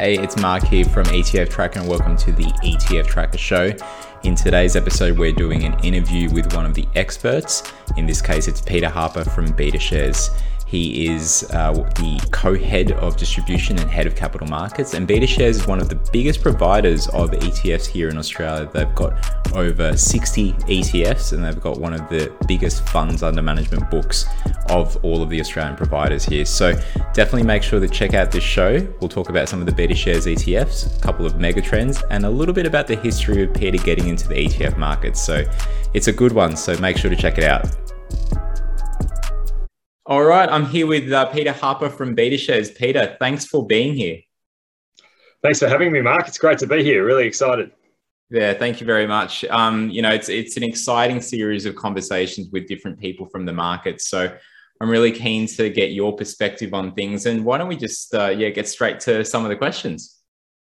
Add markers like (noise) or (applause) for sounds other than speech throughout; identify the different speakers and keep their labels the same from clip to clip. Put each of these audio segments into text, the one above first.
Speaker 1: Hey, it's Mark here from ETF Tracker, and welcome to the ETF Tracker Show. In today's episode, we're doing an interview with one of the experts. In this case, it's Peter Harper from BetaShares. He is uh, the co head of distribution and head of capital markets. And BetaShares is one of the biggest providers of ETFs here in Australia. They've got over 60 ETFs and they've got one of the biggest funds under management books of all of the Australian providers here. So definitely make sure to check out this show. We'll talk about some of the BetaShares ETFs, a couple of mega trends, and a little bit about the history of Peter getting into the ETF market. So it's a good one. So make sure to check it out. All right, I'm here with uh, Peter Harper from BetaShares. Peter, thanks for being here.
Speaker 2: Thanks for having me, Mark. It's great to be here. Really excited.
Speaker 1: Yeah, thank you very much. Um, you know, it's it's an exciting series of conversations with different people from the market. So I'm really keen to get your perspective on things. And why don't we just uh, yeah get straight to some of the questions?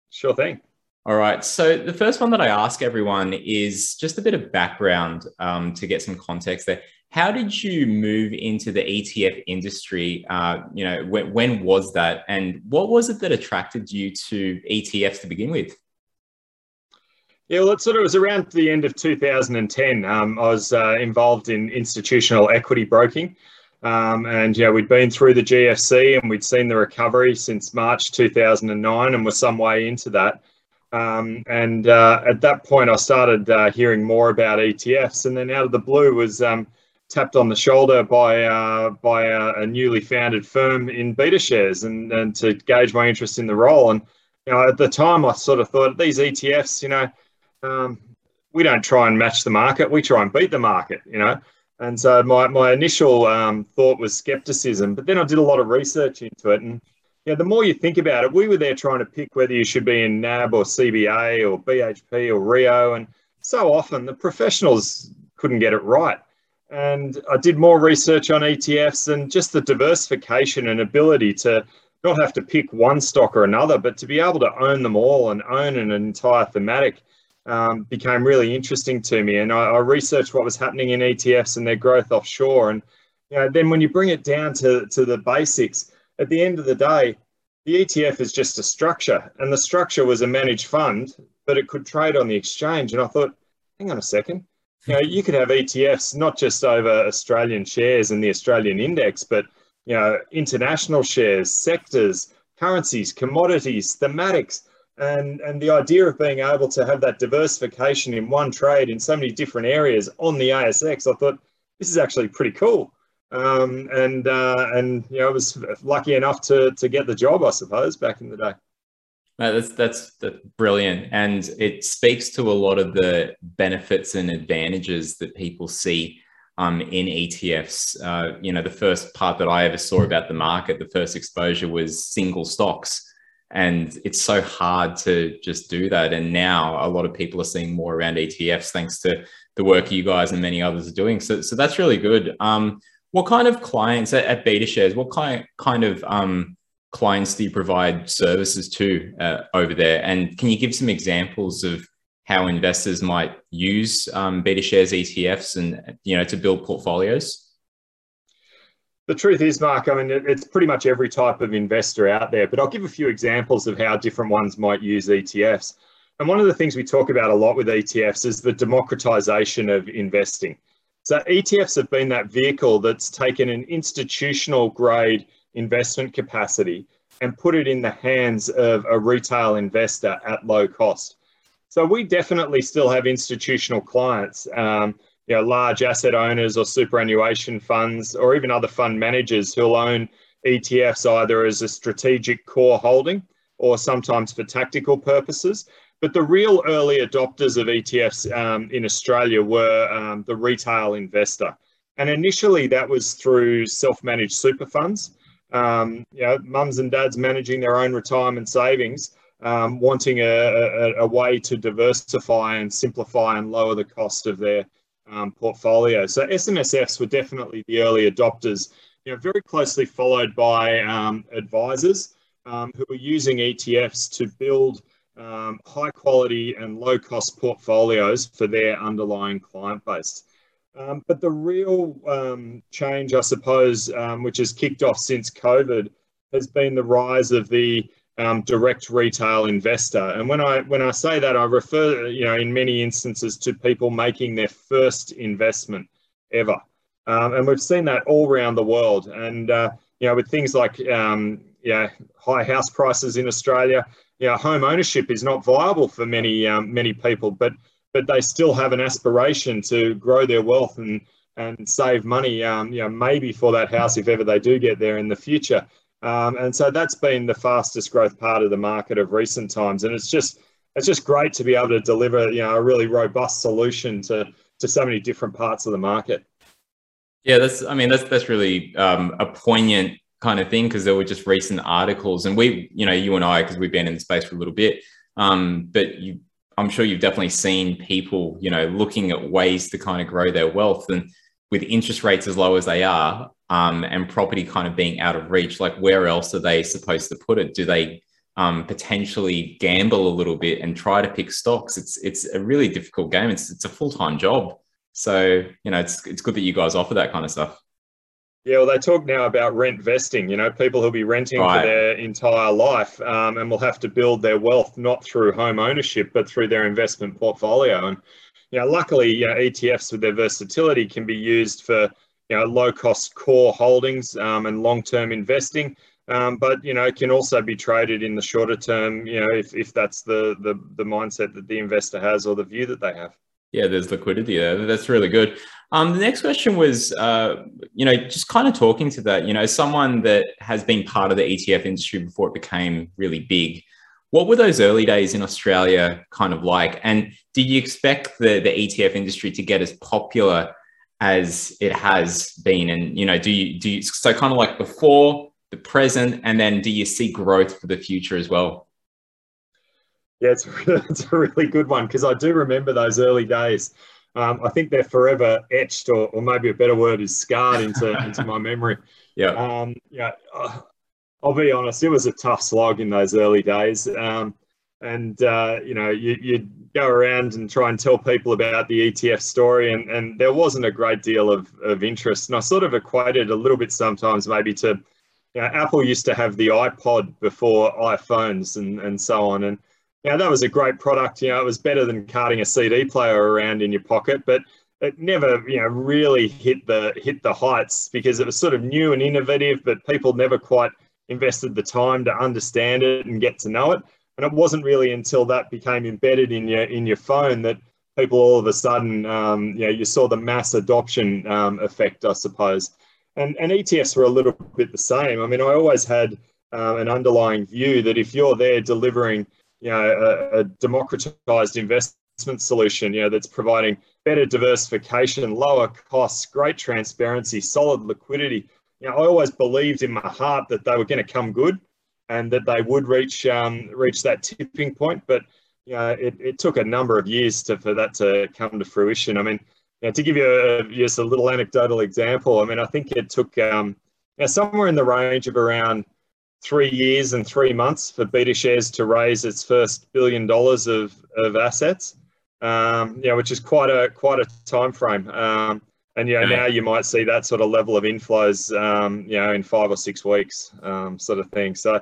Speaker 2: Sure thing.
Speaker 1: All right. So the first one that I ask everyone is just a bit of background um, to get some context there. How did you move into the ETF industry? Uh, you know, when, when was that, and what was it that attracted you to ETFs to begin with?
Speaker 2: Yeah, well, it sort of was around the end of 2010. Um, I was uh, involved in institutional equity broking. Um, and yeah, we'd been through the GFC and we'd seen the recovery since March 2009 and were some way into that. Um, and uh, at that point, I started uh, hearing more about ETFs. And then out of the blue was um, tapped on the shoulder by uh, by a, a, newly founded firm in BetaShares and, and to gauge my interest in the role. And you know, at the time, I sort of thought these ETFs, you know, um, we don't try and match the market; we try and beat the market, you know. And so my my initial um, thought was skepticism, but then I did a lot of research into it, and yeah, the more you think about it, we were there trying to pick whether you should be in NAB or CBA or BHP or Rio, and so often the professionals couldn't get it right. And I did more research on ETFs and just the diversification and ability to not have to pick one stock or another, but to be able to own them all and own an entire thematic um, became really interesting to me. And I, I, researched what was happening in ETFs and their growth offshore. And you know, then when you bring it down to, to the basics, at the end of the day, the ETF is just a structure, and the structure was a managed fund, but it could trade on the exchange. And I thought, hang on a second, you know, you could have ETFs not just over Australian shares and the Australian index, but you know, international shares, sectors, currencies, commodities, thematics. And, and the idea of being able to have that diversification in one trade in so many different areas on the ASX, I thought this is actually pretty cool. Um, and uh, and you know, I was lucky enough to to get the job, I suppose, back in the day.
Speaker 1: No, that's, that's, that's brilliant, and it speaks to a lot of the benefits and advantages that people see um, in ETFs. Uh, you know, the first part that I ever saw about the market, the first exposure was single stocks, and it's so hard to just do that. And now a lot of people are seeing more around ETFs thanks to the work you guys and many others are doing. So, so that's really good. Um, what kind of clients at, at BetaShares? What kind kind of um, clients do you provide services to uh, over there? And can you give some examples of how investors might use um, BetaShares ETFs and you know to build portfolios?
Speaker 2: The truth is, Mark, I mean, it's pretty much every type of investor out there, but I'll give a few examples of how different ones might use ETFs. And one of the things we talk about a lot with ETFs is the democratization of investing. So ETFs have been that vehicle that's taken an institutional grade investment capacity and put it in the hands of a retail investor at low cost. So we definitely still have institutional clients, um, you know, large asset owners or superannuation funds, or even other fund managers who'll own ETFs either as a strategic core holding or sometimes for tactical purposes. But the real early adopters of ETFs um, in Australia were um, the retail investor. And initially that was through self-managed super funds um, you know, mums and dads managing their own retirement savings, um, wanting a, a, a, way to diversify and simplify and lower the cost of their um, portfolio. So SMSFs were definitely the early adopters, you know, very closely followed by um, advisors um, who were using ETFs to build um, high quality and low cost portfolios for their underlying client base. Um, but the real um, change, I suppose, um, which has kicked off since COVID, has been the rise of the um, direct retail investor. And when I when I say that, I refer, you know, in many instances to people making their first investment ever. Um, and we've seen that all around the world. And uh, you know, with things like um, yeah, high house prices in Australia, you know, home ownership is not viable for many many people, but but they still have an aspiration to grow their wealth and and save money, um, you know, maybe for that house if ever they do get there in the future. Um, and so that's been the fastest growth part of the market of recent times. And it's just it's just great to be able to deliver, you know, a really robust solution to to so many different parts of the market.
Speaker 1: Yeah, that's I mean that's that's really um, a poignant kind of thing because there were just recent articles, and we, you know, you and I, because we've been in the space for a little bit, um, but you, I'm sure you've definitely seen people, you know, looking at ways to kind of grow their wealth, and with interest rates as low as they are, um, and property kind of being out of reach, like where else are they supposed to put it? Do they um, potentially gamble a little bit and try to pick stocks? It's it's a really difficult game. It's it's a full time job. So you know, it's it's good that you guys offer that kind of stuff.
Speaker 2: Yeah, well, they talk now about rent vesting. You know, people who'll be renting right. for their entire life um, and will have to build their wealth not through home ownership, but through their investment portfolio. And you know, luckily, you know, ETFs with their versatility can be used for you know low cost core holdings um, and long term investing. Um, but you know, it can also be traded in the shorter term. You know, if, if that's the, the the mindset that the investor has or the view that they have.
Speaker 1: Yeah, there's liquidity there. That's really good. Um, the next question was, uh, you know, just kind of talking to that. You know, someone that has been part of the ETF industry before it became really big. What were those early days in Australia kind of like? And did you expect the, the ETF industry to get as popular as it has been? And, you know, do you, do you, so kind of like before, the present, and then do you see growth for the future as well?
Speaker 2: Yeah, it's, (laughs) it's a really good one because I do remember those early days. Um, I think they're forever etched, or, or maybe a better word is scarred into, (laughs) into my memory.
Speaker 1: Yeah.
Speaker 2: Um, yeah. Uh, I'll be honest, it was a tough slog in those early days. Um, and, uh, you know, you, you'd go around and try and tell people about the ETF story, and, and there wasn't a great deal of, of interest. And I sort of equated a little bit sometimes maybe to, you know, Apple used to have the iPod before iPhones and, and so on. And, know, that was a great product. You know, it was better than carting a CD player around in your pocket, but it never, you know, really hit the hit the heights because it was sort of new and innovative, but people never quite invested the time to understand it and get to know it. And it wasn't really until that became embedded in your in your phone that people all of a sudden, um, you know, you saw the mass adoption um, effect, I suppose. And and ETFs were a little bit the same. I mean, I always had um, an underlying view that if you're there delivering you know, a, a democratized investment solution, you know, that's providing better diversification, lower costs, great transparency, solid liquidity. You know, I always believed in my heart that they were going to come good and that they would reach um, reach that tipping point. But you know, it, it took a number of years to, for that to come to fruition. I mean, you know, to give you a, just a little anecdotal example, I mean, I think it took um, you know, somewhere in the range of around three years and three months for BetaShares to raise its first billion dollars of, of assets, um, you know, which is quite a quite a time frame. Um, and you know, now you might see that sort of level of inflows, um, you know, in five or six weeks, um, sort of thing. So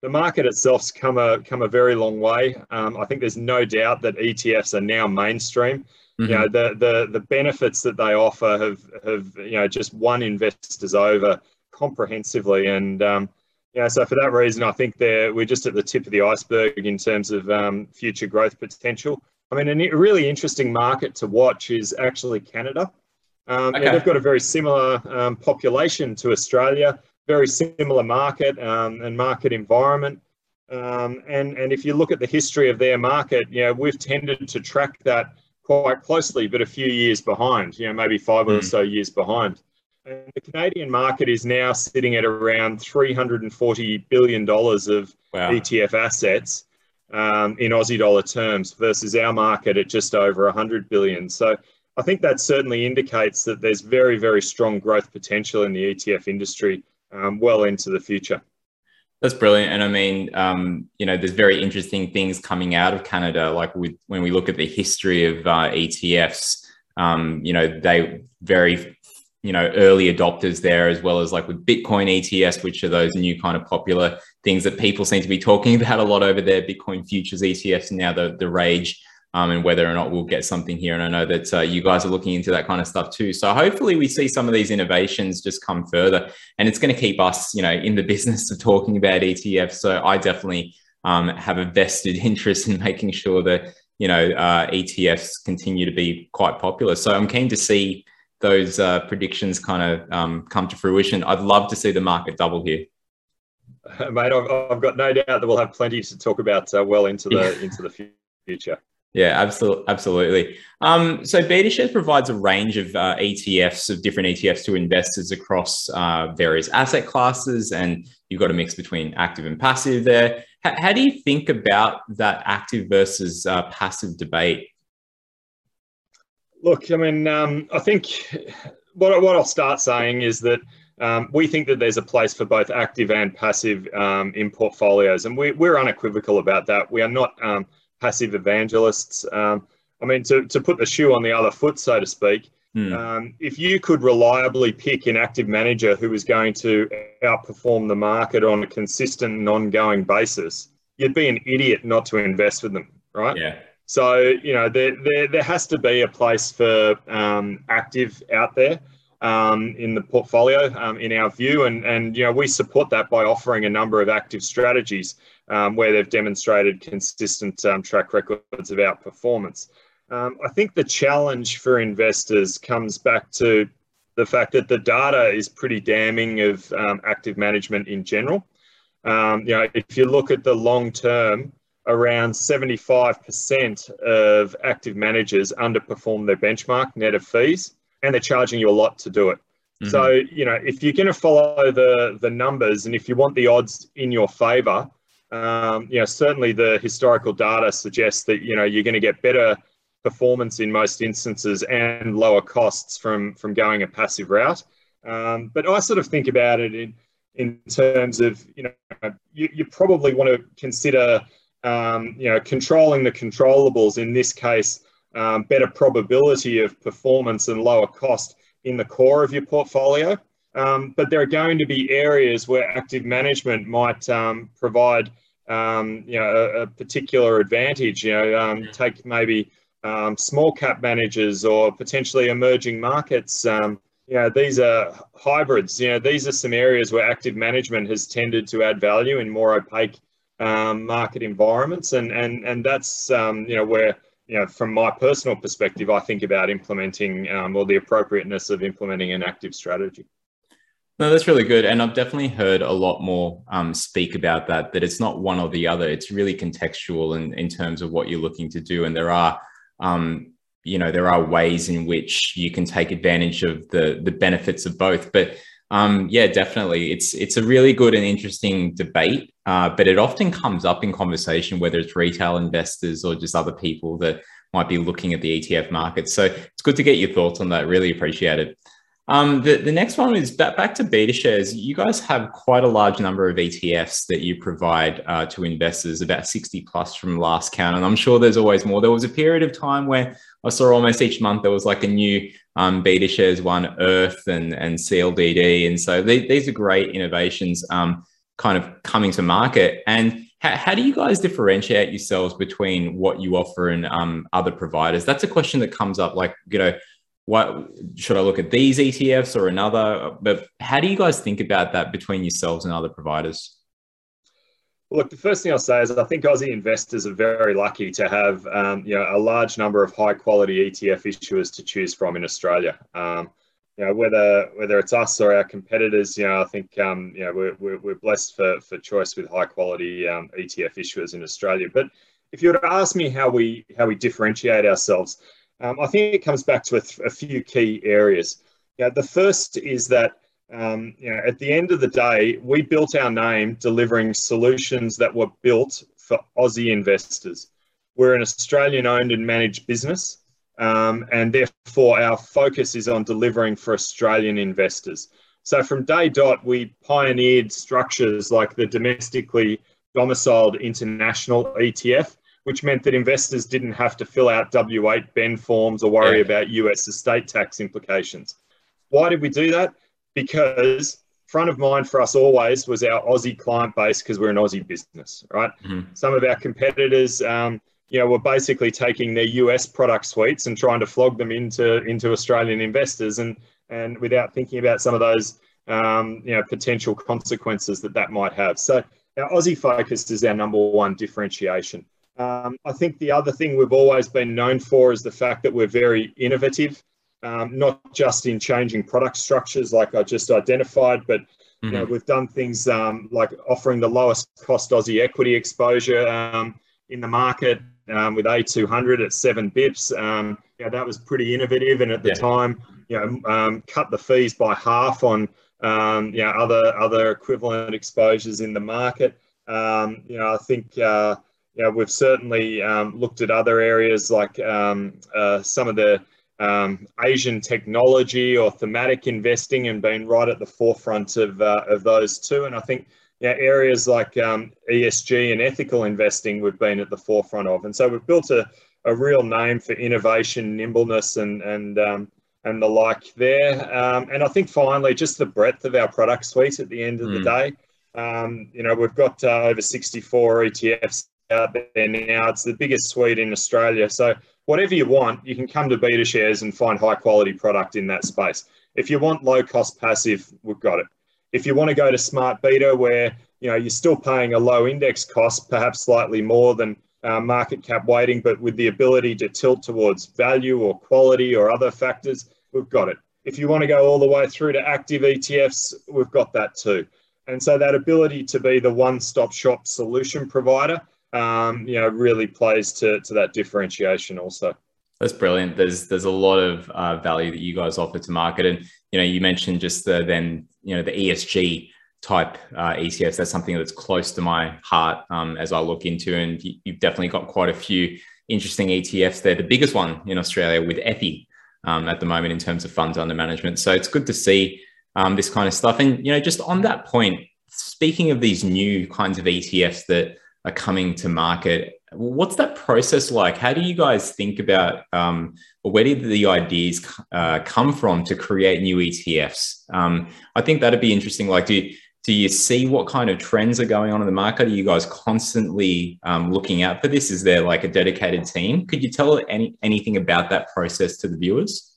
Speaker 2: the market itself's come a come a very long way. Um, I think there's no doubt that ETFs are now mainstream. Mm-hmm. You know, the the the benefits that they offer have have you know just won investors over comprehensively and um, yeah, so for that reason, I think we're just at the tip of the iceberg in terms of um, future growth potential. I mean, a really interesting market to watch is actually Canada. Um, okay. they've got a very similar um, population to Australia, very similar market um, and market environment. Um, and, and if you look at the history of their market, you know, we've tended to track that quite closely, but a few years behind, you know, maybe five mm. or hmm. so years behind. And the Canadian market is now sitting at around $340 billion of wow. ETF assets um, in Aussie dollar terms versus our market at just over 100 billion. So I think that certainly indicates that there's very, very strong growth potential in the ETF industry um, well into the future.
Speaker 1: That's brilliant. And I mean, um, you know, there's very interesting things coming out of Canada. Like with, when we look at the history of uh, ETFs, um, you know, they very you know early adopters there as well as like with bitcoin ets which are those new kind of popular things that people seem to be talking (laughs) about a lot over there. Bitcoin futures ETFs now the the rage. Um, and whether or not we'll get something here. And I know that uh, you guys are looking into that kind of stuff too. So hopefully we see some of these innovations just come further, and it's going to keep us, you know, in the (laughs) business of talking about ETFs. So I definitely um, have a vested (laughs) interest in making sure that you know uh, ETFs continue to be quite popular. So I'm keen to see those uh, predictions kind of um, come to fruition. I'd love to see the market double here. (laughs)
Speaker 2: Mate, I've, I've, got no doubt that we'll have plenty to talk about uh, well into the yeah. into the future.
Speaker 1: Yeah, absolutely, absolutely. Um, so BetaShares provides a range of uh, ETFs of different ETFs to investors across uh, various asset classes, and you've got a mix between active and passive there. H- how do you think about that active versus uh, passive debate?
Speaker 2: Look, I mean, um, I think what what I'll start saying is that um, we think that there's a place for both active and passive um, in portfolios, and we, are unequivocal about that. We are not um, passive evangelists. Um, I mean, to, to put the shoe on the other foot, so to speak, hmm. if you could reliably pick an active manager who is going to outperform the market on a consistent and ongoing basis, you'd be an idiot not to invest with them, right?
Speaker 1: Yeah.
Speaker 2: So, you know, there, there, there has to be a place for um, active out there um, in the portfolio, um, in our view. And, and, you know, we support that by offering a number of active strategies um, where they've demonstrated consistent um, track records of outperformance. Um, I think the challenge for investors comes back to the fact that the data is pretty damning of um, active management in general. you know, if you look at the long term, around 75% of active managers underperform their benchmark net of fees and they're charging you a lot to do it. Mm-hmm. So, you know, if you're going to follow the the numbers and if you want the odds in your favor, um, you know, certainly the historical data suggests that, you know, you're going to get better performance in most instances and lower costs from from going a passive route. Um, but I sort of think about it in in terms of, you know, you, you probably want to consider, um, you know, controlling the controllables in this case um, better probability of performance and lower cost in the core of your portfolio. Um, but there are going to be areas where active management might um, provide, um, you know, a, a, particular advantage. You know, um, take maybe um, small cap managers or potentially emerging markets. you know, these are hybrids. You know, these are some areas where active management has tended to add value in more opaque market environments, and and and that's you know where you know, from my personal perspective, I think about implementing um, or the appropriateness of implementing an active strategy.
Speaker 1: No, that's really good. And I've definitely heard a lot more um, speak about that, that it's not one or the other. It's really contextual in, in terms of what you're looking to do. And there are, um, you know, there are ways in which you can take advantage of the, the benefits of both. But um, yeah, definitely. It's it's a really good and interesting debate, uh, but it often comes up in conversation, whether it's retail investors or just other people that might be looking at the ETF market. So it's good to get your thoughts on that. Really appreciate it. Um, the, the next one is back, back to BetaShares. You guys have quite a large number of ETFs that you provide uh, to investors, about 60 plus from last count. And I'm sure there's always more. There was a period of time where I saw almost each month there was like a new um, BetaShares one, Earth and, and CLDD. And so they, these are great innovations um, kind of coming to market. And how, how, do you guys differentiate yourselves between what you offer and um, other providers? That's a question that comes up like, you know, what should I look at these ETFs or another? But how do you guys think about that between yourselves and other providers?
Speaker 2: Look, the first thing I'll say is I think Aussie investors are very lucky to have um, you know a large number of high quality ETF issuers to choose from in Australia. Um, you know whether whether it's us or our competitors, you know I think um, you know we're, we're, we're, blessed for, for choice with high quality um, ETF issuers in Australia. But if you were to ask me how we how we differentiate ourselves, um, I think it comes back to a, a few key areas. Yeah, the first is that um, you know, at the end of the day, we built our name delivering solutions that were built for Aussie investors. We're an Australian owned and managed business, um, and therefore our focus is on delivering for Australian investors. So from day dot, we pioneered structures like the domestically domiciled international ETF, which meant that investors didn't have to fill out W8 BEN forms or worry yeah. about US estate tax implications. Why did we do that? Because front of mind for us always was our Aussie client base because we're an Aussie business, right? Mm-hmm. Some of our competitors, um, you know, were basically taking their US product suites and trying to flog them into into Australian investors, and and without thinking about some of those, um, you know, potential consequences that that might have. So our Aussie focus is our number one differentiation. Um, I think the other thing we've always been known for is the fact that we're very innovative um, not just in changing product structures like I just identified, but mm-hmm. you know, mm-hmm. we've done things um, like offering the lowest cost Aussie equity exposure um, in the market um, with A200 at seven bips. Um, yeah, that was pretty innovative, and at the yeah. time, you know, um, cut the fees by half on you know other other equivalent exposures in the market. you know, I think. Uh, you know, we've certainly looked at other areas like uh, some of the um, Asian technology or thematic investing and been right at the forefront of, uh, of those two. And I think yeah, areas like um, ESG and ethical investing we've been at the forefront of. And so we've built a, a real name for innovation, nimbleness, and, and, um, and the like there. Um, and I think finally, just the breadth of our product suite at the end of mm. the hmm. day. Um, you know, we've got uh, over 64 ETFs out there now. It's the biggest suite in Australia. So whatever you want, you can come to BetaShares and find high quality product in that space. If you want low cost passive, we've got it. If you want to go to smart beta, where you know you're still paying a low index cost, perhaps slightly more than uh, market cap weighting, but with the ability to tilt towards value or quality or other factors, we've got it. If you want to go all the way through to active ETFs, we've got that too. And so that ability to be the one-stop shop solution provider um, you know, really plays to, to that differentiation also.
Speaker 1: That's brilliant. There's there's a lot of uh, value that you guys offer to market, and you know, you mentioned just the then you know the ESG type uh, ETFs. That's something that's close to my heart um, as I look into, and you, have definitely got quite a few interesting ETFs there. The biggest one in Australia with ETHI um, at the moment in terms of funds under management. So it's good to see um, this kind of stuff. And you know, just on that point, speaking of these new kinds of ETFs that are coming to market. What's that process like? How do you guys think about, um, where did the ideas uh, come from to create new ETFs? Um, I think that'd be interesting. Like, do you, do you see what kind of trends are going on in the market? Are you guys constantly um, looking out for this? Is there like a dedicated team? Could you tell any anything about that process to the viewers?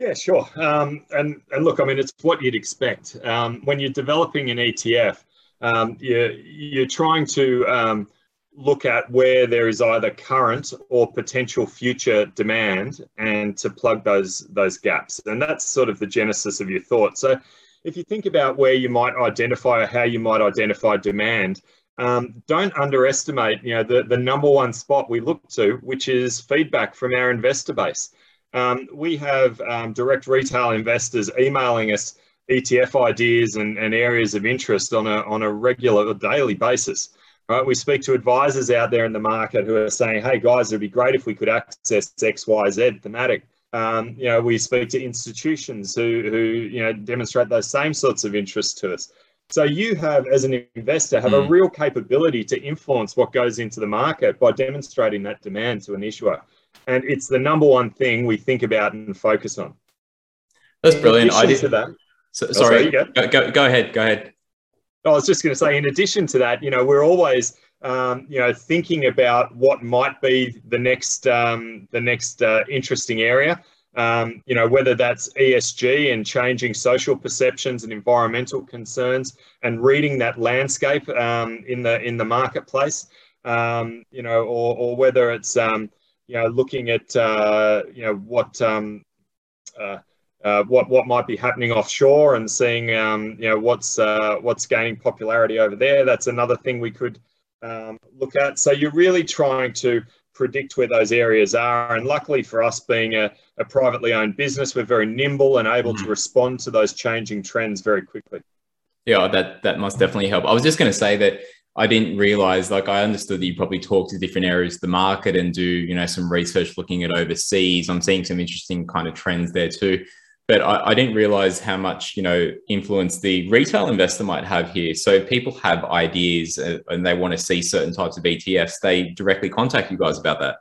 Speaker 2: Yeah, sure. Um, and and look, I mean, it's what you'd expect um, when you're developing an ETF um, you're, you're trying to um, look at where there is either current or potential future demand and to plug those those gaps. And that's sort of the genesis of your thought. So if you think about where you might identify or how you might identify demand um, don't underestimate you know the, the number one spot we look to which is feedback from our investor base. Um, we have um, direct retail investors emailing us ETF ideas and, and areas of interest on a, on a regular or daily basis. Right, we speak to advisors out there in the market who are saying, "Hey guys, it'd be great if we could access X, Y, Z thematic." Um, you know, we speak to institutions who, who you know demonstrate those same sorts of interests to us. So you have, as an investor, have mm. a hmm. real capability to influence what goes into the market by demonstrating that demand to an issuer, and it's the number one thing we think about and focus on.
Speaker 1: That's brilliant. I did that. So, sorry, go, go, go ahead. Go ahead.
Speaker 2: I was just going to say, in addition to that, you know, we're always, um, you know, thinking about what might be the next, um, the next uh, interesting area. Um, you know, whether that's ESG and changing social perceptions and environmental concerns, and reading that landscape um, in the in the marketplace. Um, you know, or or whether it's um, you know looking at uh, you know what. Uh, uh, what what might be happening offshore and seeing um, you know what's uh, what's gaining popularity over there. That's another thing we could um, look at. So you're really trying to predict where those areas are. And luckily for us, being a, a privately owned business, we're very nimble and able mm. to respond to those changing trends very quickly.
Speaker 1: Yeah, that that must definitely help. I was just going to say that I didn't realize, like, I understood that you probably talk to different areas of the market and do, you know, some research looking at overseas. I'm seeing some interesting kind of trends there too but I, I, didn't realize how much you know influence the retail investor might have here. So people have ideas uh, and they want to see certain types of ETFs, they directly contact you guys about that.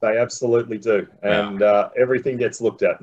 Speaker 2: They absolutely do, and yeah. uh, everything gets looked at.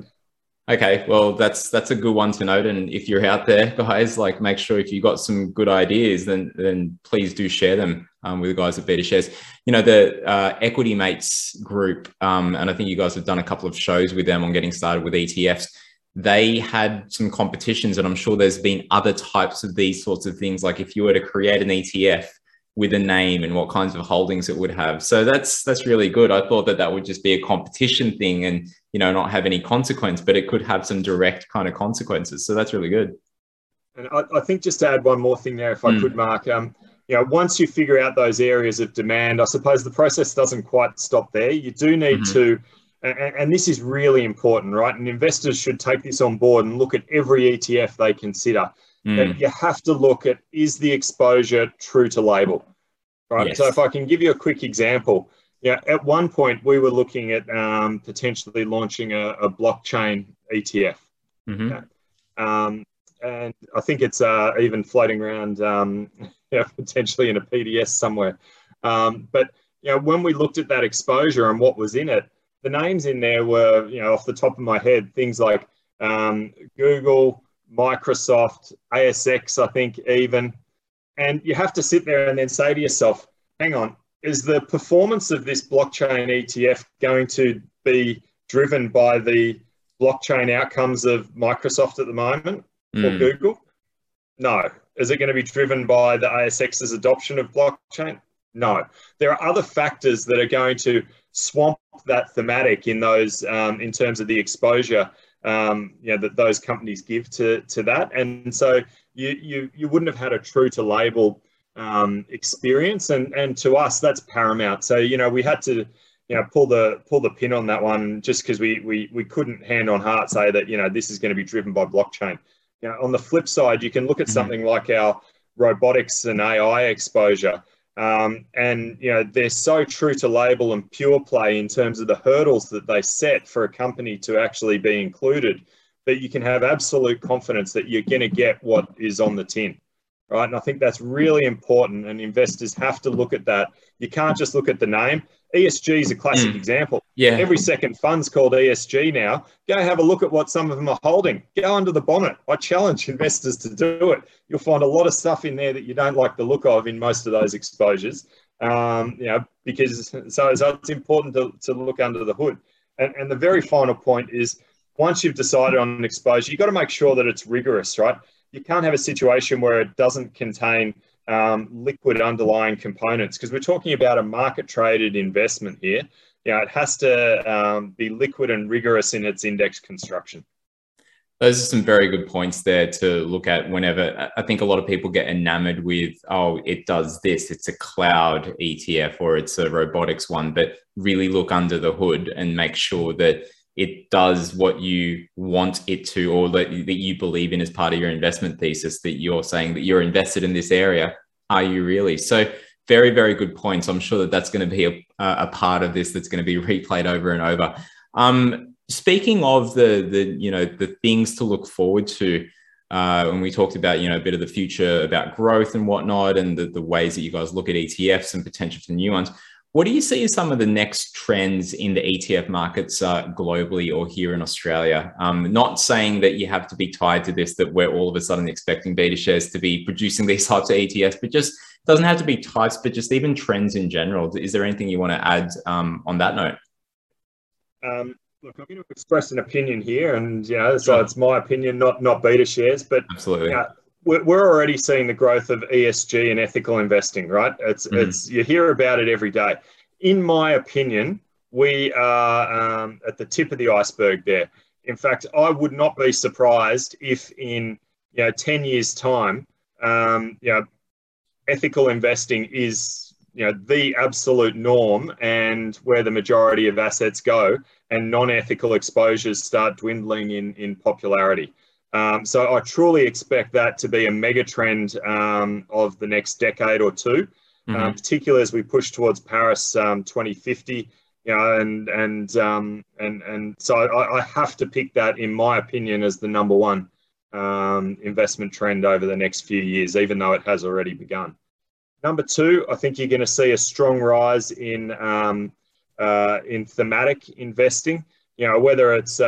Speaker 1: Okay, well, that's that's a good one to note. And if you're out there, guys, like make sure if you got some good ideas, then then please do share them um, with the guys at BetaShares You know, the uh, Equity Mates group, um, and I think you guys have done a couple of shows with them on getting started with ETFs. They had some competitions, and I'm sure there's been other types of these sorts of things. Like if you were to create an ETF with a name and what kinds of holdings it would have. So that's that's really good. I thought that that would just be a competition thing and you know not have any consequence, but it could have some direct kind of consequences. So that's really good.
Speaker 2: And I, I think just to add one more thing there, if I mm. could, Mark. Um, you know, once you figure out those areas of demand, I suppose the process doesn't quite stop there. You do need mm-hmm. to, and, and this is really important, right? And investors should take this on board and look at every ETF they consider Mm. you have to look at is the exposure true to label, right? Yes. So if I can give you a quick example, yeah, at one point we were looking at um, potentially launching a, a blockchain ETF. Mm-hmm. Yeah. Um, and I think it's uh, even floating around, um, (laughs) know, potentially in a PDS somewhere. Um, but you know, when we looked at that exposure and what was in it, the names in there were, you know, off the top of my head, things like um, Google, Microsoft, ASX, I think even. And you have to sit there and then say to yourself, hang on, is the performance of this blockchain ETF going to be driven by the blockchain outcomes of Microsoft at the moment mm. or hmm. Google? No. Is it going to be driven by the ASX's adoption of blockchain? No. There are other factors that are going to swamp that thematic in those um, in terms of the exposure um, you know, that those companies give to, to that. And so you, you, you wouldn't have had a true to label um, experience. And, and to us, that's paramount. So, you know, we had to, you know, pull the, pull the pin on that one just because we, we, we couldn't hand on heart say that, you know, this is going to be driven by blockchain. You know, on the flip side, you can look at mm-hmm. something like our robotics and AI exposure. Um, and you know they're so true to label and pure play in terms of the hurdles that they set for a company to actually be included that you can have absolute confidence that you're going to get what is on the tin right and i think that's really important and investors have to look at that you can't just look at the name ESG is a classic mm. example.
Speaker 1: Yeah.
Speaker 2: Every second fund's called ESG now. Go have a look at what some of them are holding. Go under the bonnet. I challenge (laughs) investors to do it. You'll find a lot of stuff in there that you don't like the look of in most of those exposures. Um, you know, because so, so it's important to, to look under the hood. And, and the very final point is once you've decided on an exposure, you've got to make sure that it's rigorous, right? You can't have a situation where it doesn't contain um, liquid underlying components because we're talking about a market traded investment here. Yeah, it has to um, be liquid and rigorous in its index construction.
Speaker 1: Those are some very good points there to look at whenever I think a lot of people get enamored with, oh, it does this, it's a cloud ETF or it's a robotics one, but really look under the hood and make sure that it does what you want it to or that, that you believe in as part of your investment thesis that you're saying that you're invested in this area are you really so very very good points i'm sure that that's going to be a, a part of this that's going to be (laughs) replayed over and over um, speaking of the the you know the things to look forward to uh, when we talked about you know a bit of the future about growth and whatnot and the, the ways that you guys look at etfs and potential for new ones what do you see as some of the next trends in the ETF markets uh, globally or here in Australia? Um, not saying that you have to be tied to this, that we're all of a sudden expecting BetaShares to be producing these types of ETFs, but just doesn't have to be types, but just even trends in general. Is there anything you want to add um, on that note?
Speaker 2: Um, look, I'm going to express an opinion here, and you know, so it's my opinion, not not BetaShares, but
Speaker 1: absolutely.
Speaker 2: You know, we're already seeing the growth of ESG and ethical investing, right? It's mm. it's you hear about it every day. In my opinion, we are um, at the tip of the iceberg there. In fact, I would not be surprised if in you know ten years' time, um, you know, ethical investing is you know the absolute norm and where the majority of assets go, and non-ethical exposures start dwindling in in popularity. Um, so I truly expect that to be a mega trend um, of the next decade or 2 mm-hmm. um, particularly as we push towards Paris um, 2050. You know, and and um, and and so I, I, have to pick that, in my opinion, as the number one um, investment trend over the next few years, even though it has already begun. Number two, I think you're going to see a strong rise in uh, in thematic investing. You know, whether it's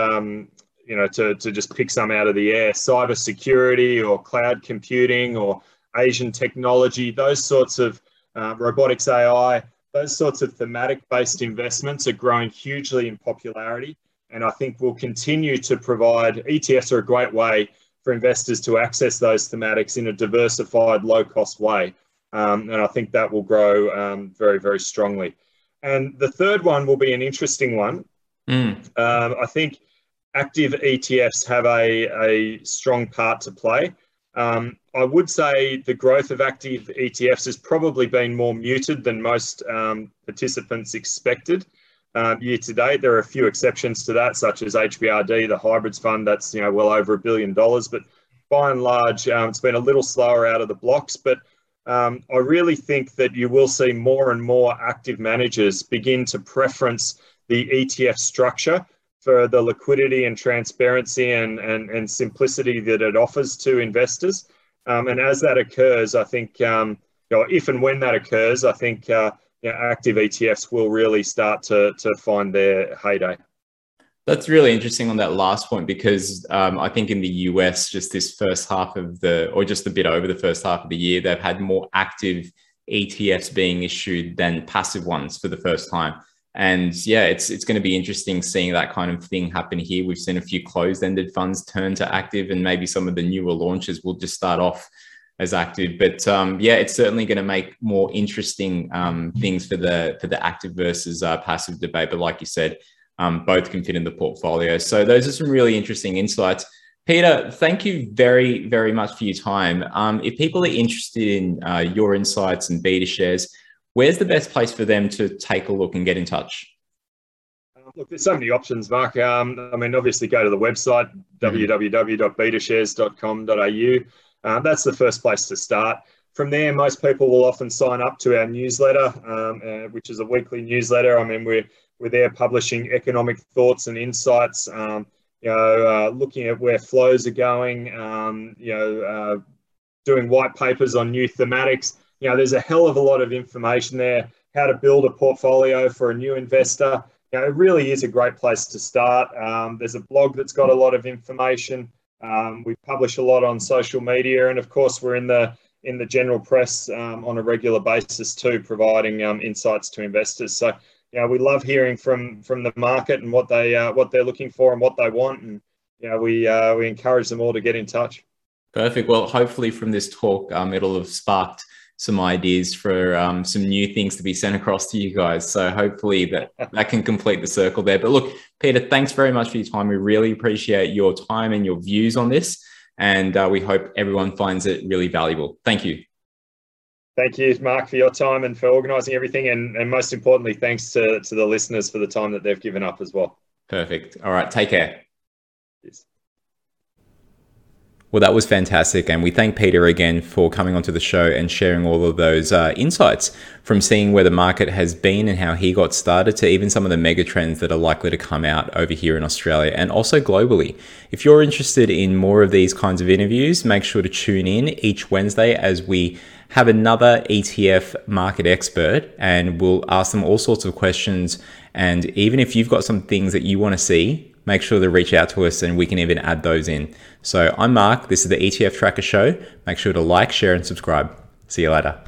Speaker 2: you know, to, to just pick some out of the air, cyber security or cloud computing or Asian technology, those sorts of uh, robotics AI, those sorts of thematic based investments are growing hugely in popularity. And I think will continue to provide ETFs are a great way for investors to access those thematics in a diversified, low cost way. Um, and I think that will grow um, very, very strongly. And the third one will be an interesting one. Mm. Um, I think active ETFs have a, a strong part to play. Um, I would say the growth of active ETFs has probably been more muted than most um, participants expected. Um, year to date, there are a few exceptions to that, such as HBRD, the hybrids fund, that's you know well over a billion dollars. But by and large, um, it's been a little slower out of the blocks. But um, I really think that you will see more and more active managers begin to preference the ETF structure for the liquidity and transparency and, and, and simplicity that it offers to investors. Um, and as that occurs, I think, um, you know, if and when that occurs, I think uh, you know, active ETFs will really start to, to find their heyday.
Speaker 1: That's really interesting on that last point because um, I think in the US, just this first half of the, or just a bit over the first half of the year, they've had more active ETFs being issued than passive ones for the first time. And yeah, it's it's going to be interesting seeing that kind of thing happen here. We've seen a few closed-ended funds turn to active, and maybe some of the newer launches will just start off as active. But um, yeah, it's certainly going to make more interesting um, things for the for the active versus uh, passive debate. But like you said, um, both can fit in the portfolio. So those are some really interesting insights. Peter, thank you very, very much for your time. Um, if people are interested in uh, your insights and BetaShares, where's the best place for them to take a look and get in touch?
Speaker 2: Uh, look, there's so many options, Mark. Um, I mean, obviously, go to the website www.betashares.com.au. Uh, that's the first place to start. From there, most people will often sign up to our newsletter, um, uh, which is a weekly newsletter. I mean, we're we're there publishing economic thoughts and insights. Um, you know, uh, looking at where flows are going. Um, you know, uh, doing white papers on new thematics you know, there's a hell of a lot of information there. How to build a portfolio for a new investor. You know, it really is a great place to start. Um, there's a blog that's got a lot of information. Um, we publish a lot on social media, and of course, we're in the in the general press um, on a regular basis too, providing um, insights to investors. So, you know, we love hearing from from the market and what they uh, what they're looking for and what they want, and you know, we uh, we encourage them all to get in touch.
Speaker 1: Perfect. Well, hopefully, from this talk, um, it'll have sparked some ideas for um, some new things to be sent across to you guys. So hopefully that (laughs) that can complete the circle there. But look, Peter, thanks very much for your time. We really appreciate your time and your views on this, and uh, we hope everyone finds it really valuable. Thank you.
Speaker 2: Thank you, Mark, for your time and for organising everything, and, and most importantly, thanks to, to the listeners for the time that they've given up as well.
Speaker 1: Perfect. All right, take care. Yes. Well, that was fantastic. And we thank Peter again for coming onto the show and sharing all of those uh, insights from seeing where the market has been and how he got started to even some of the mega trends that are likely to come out over here in Australia and also globally. If you're interested in more of these kinds of interviews, make sure to tune in each Wednesday as we have another ETF market expert and we'll ask them all sorts of questions. And even if you've got some things that you want to see, make sure to reach out to us and we can even add those in. So I'm Mark. This is the ETF Tracker Show. Make sure to like, share, and subscribe. See you later.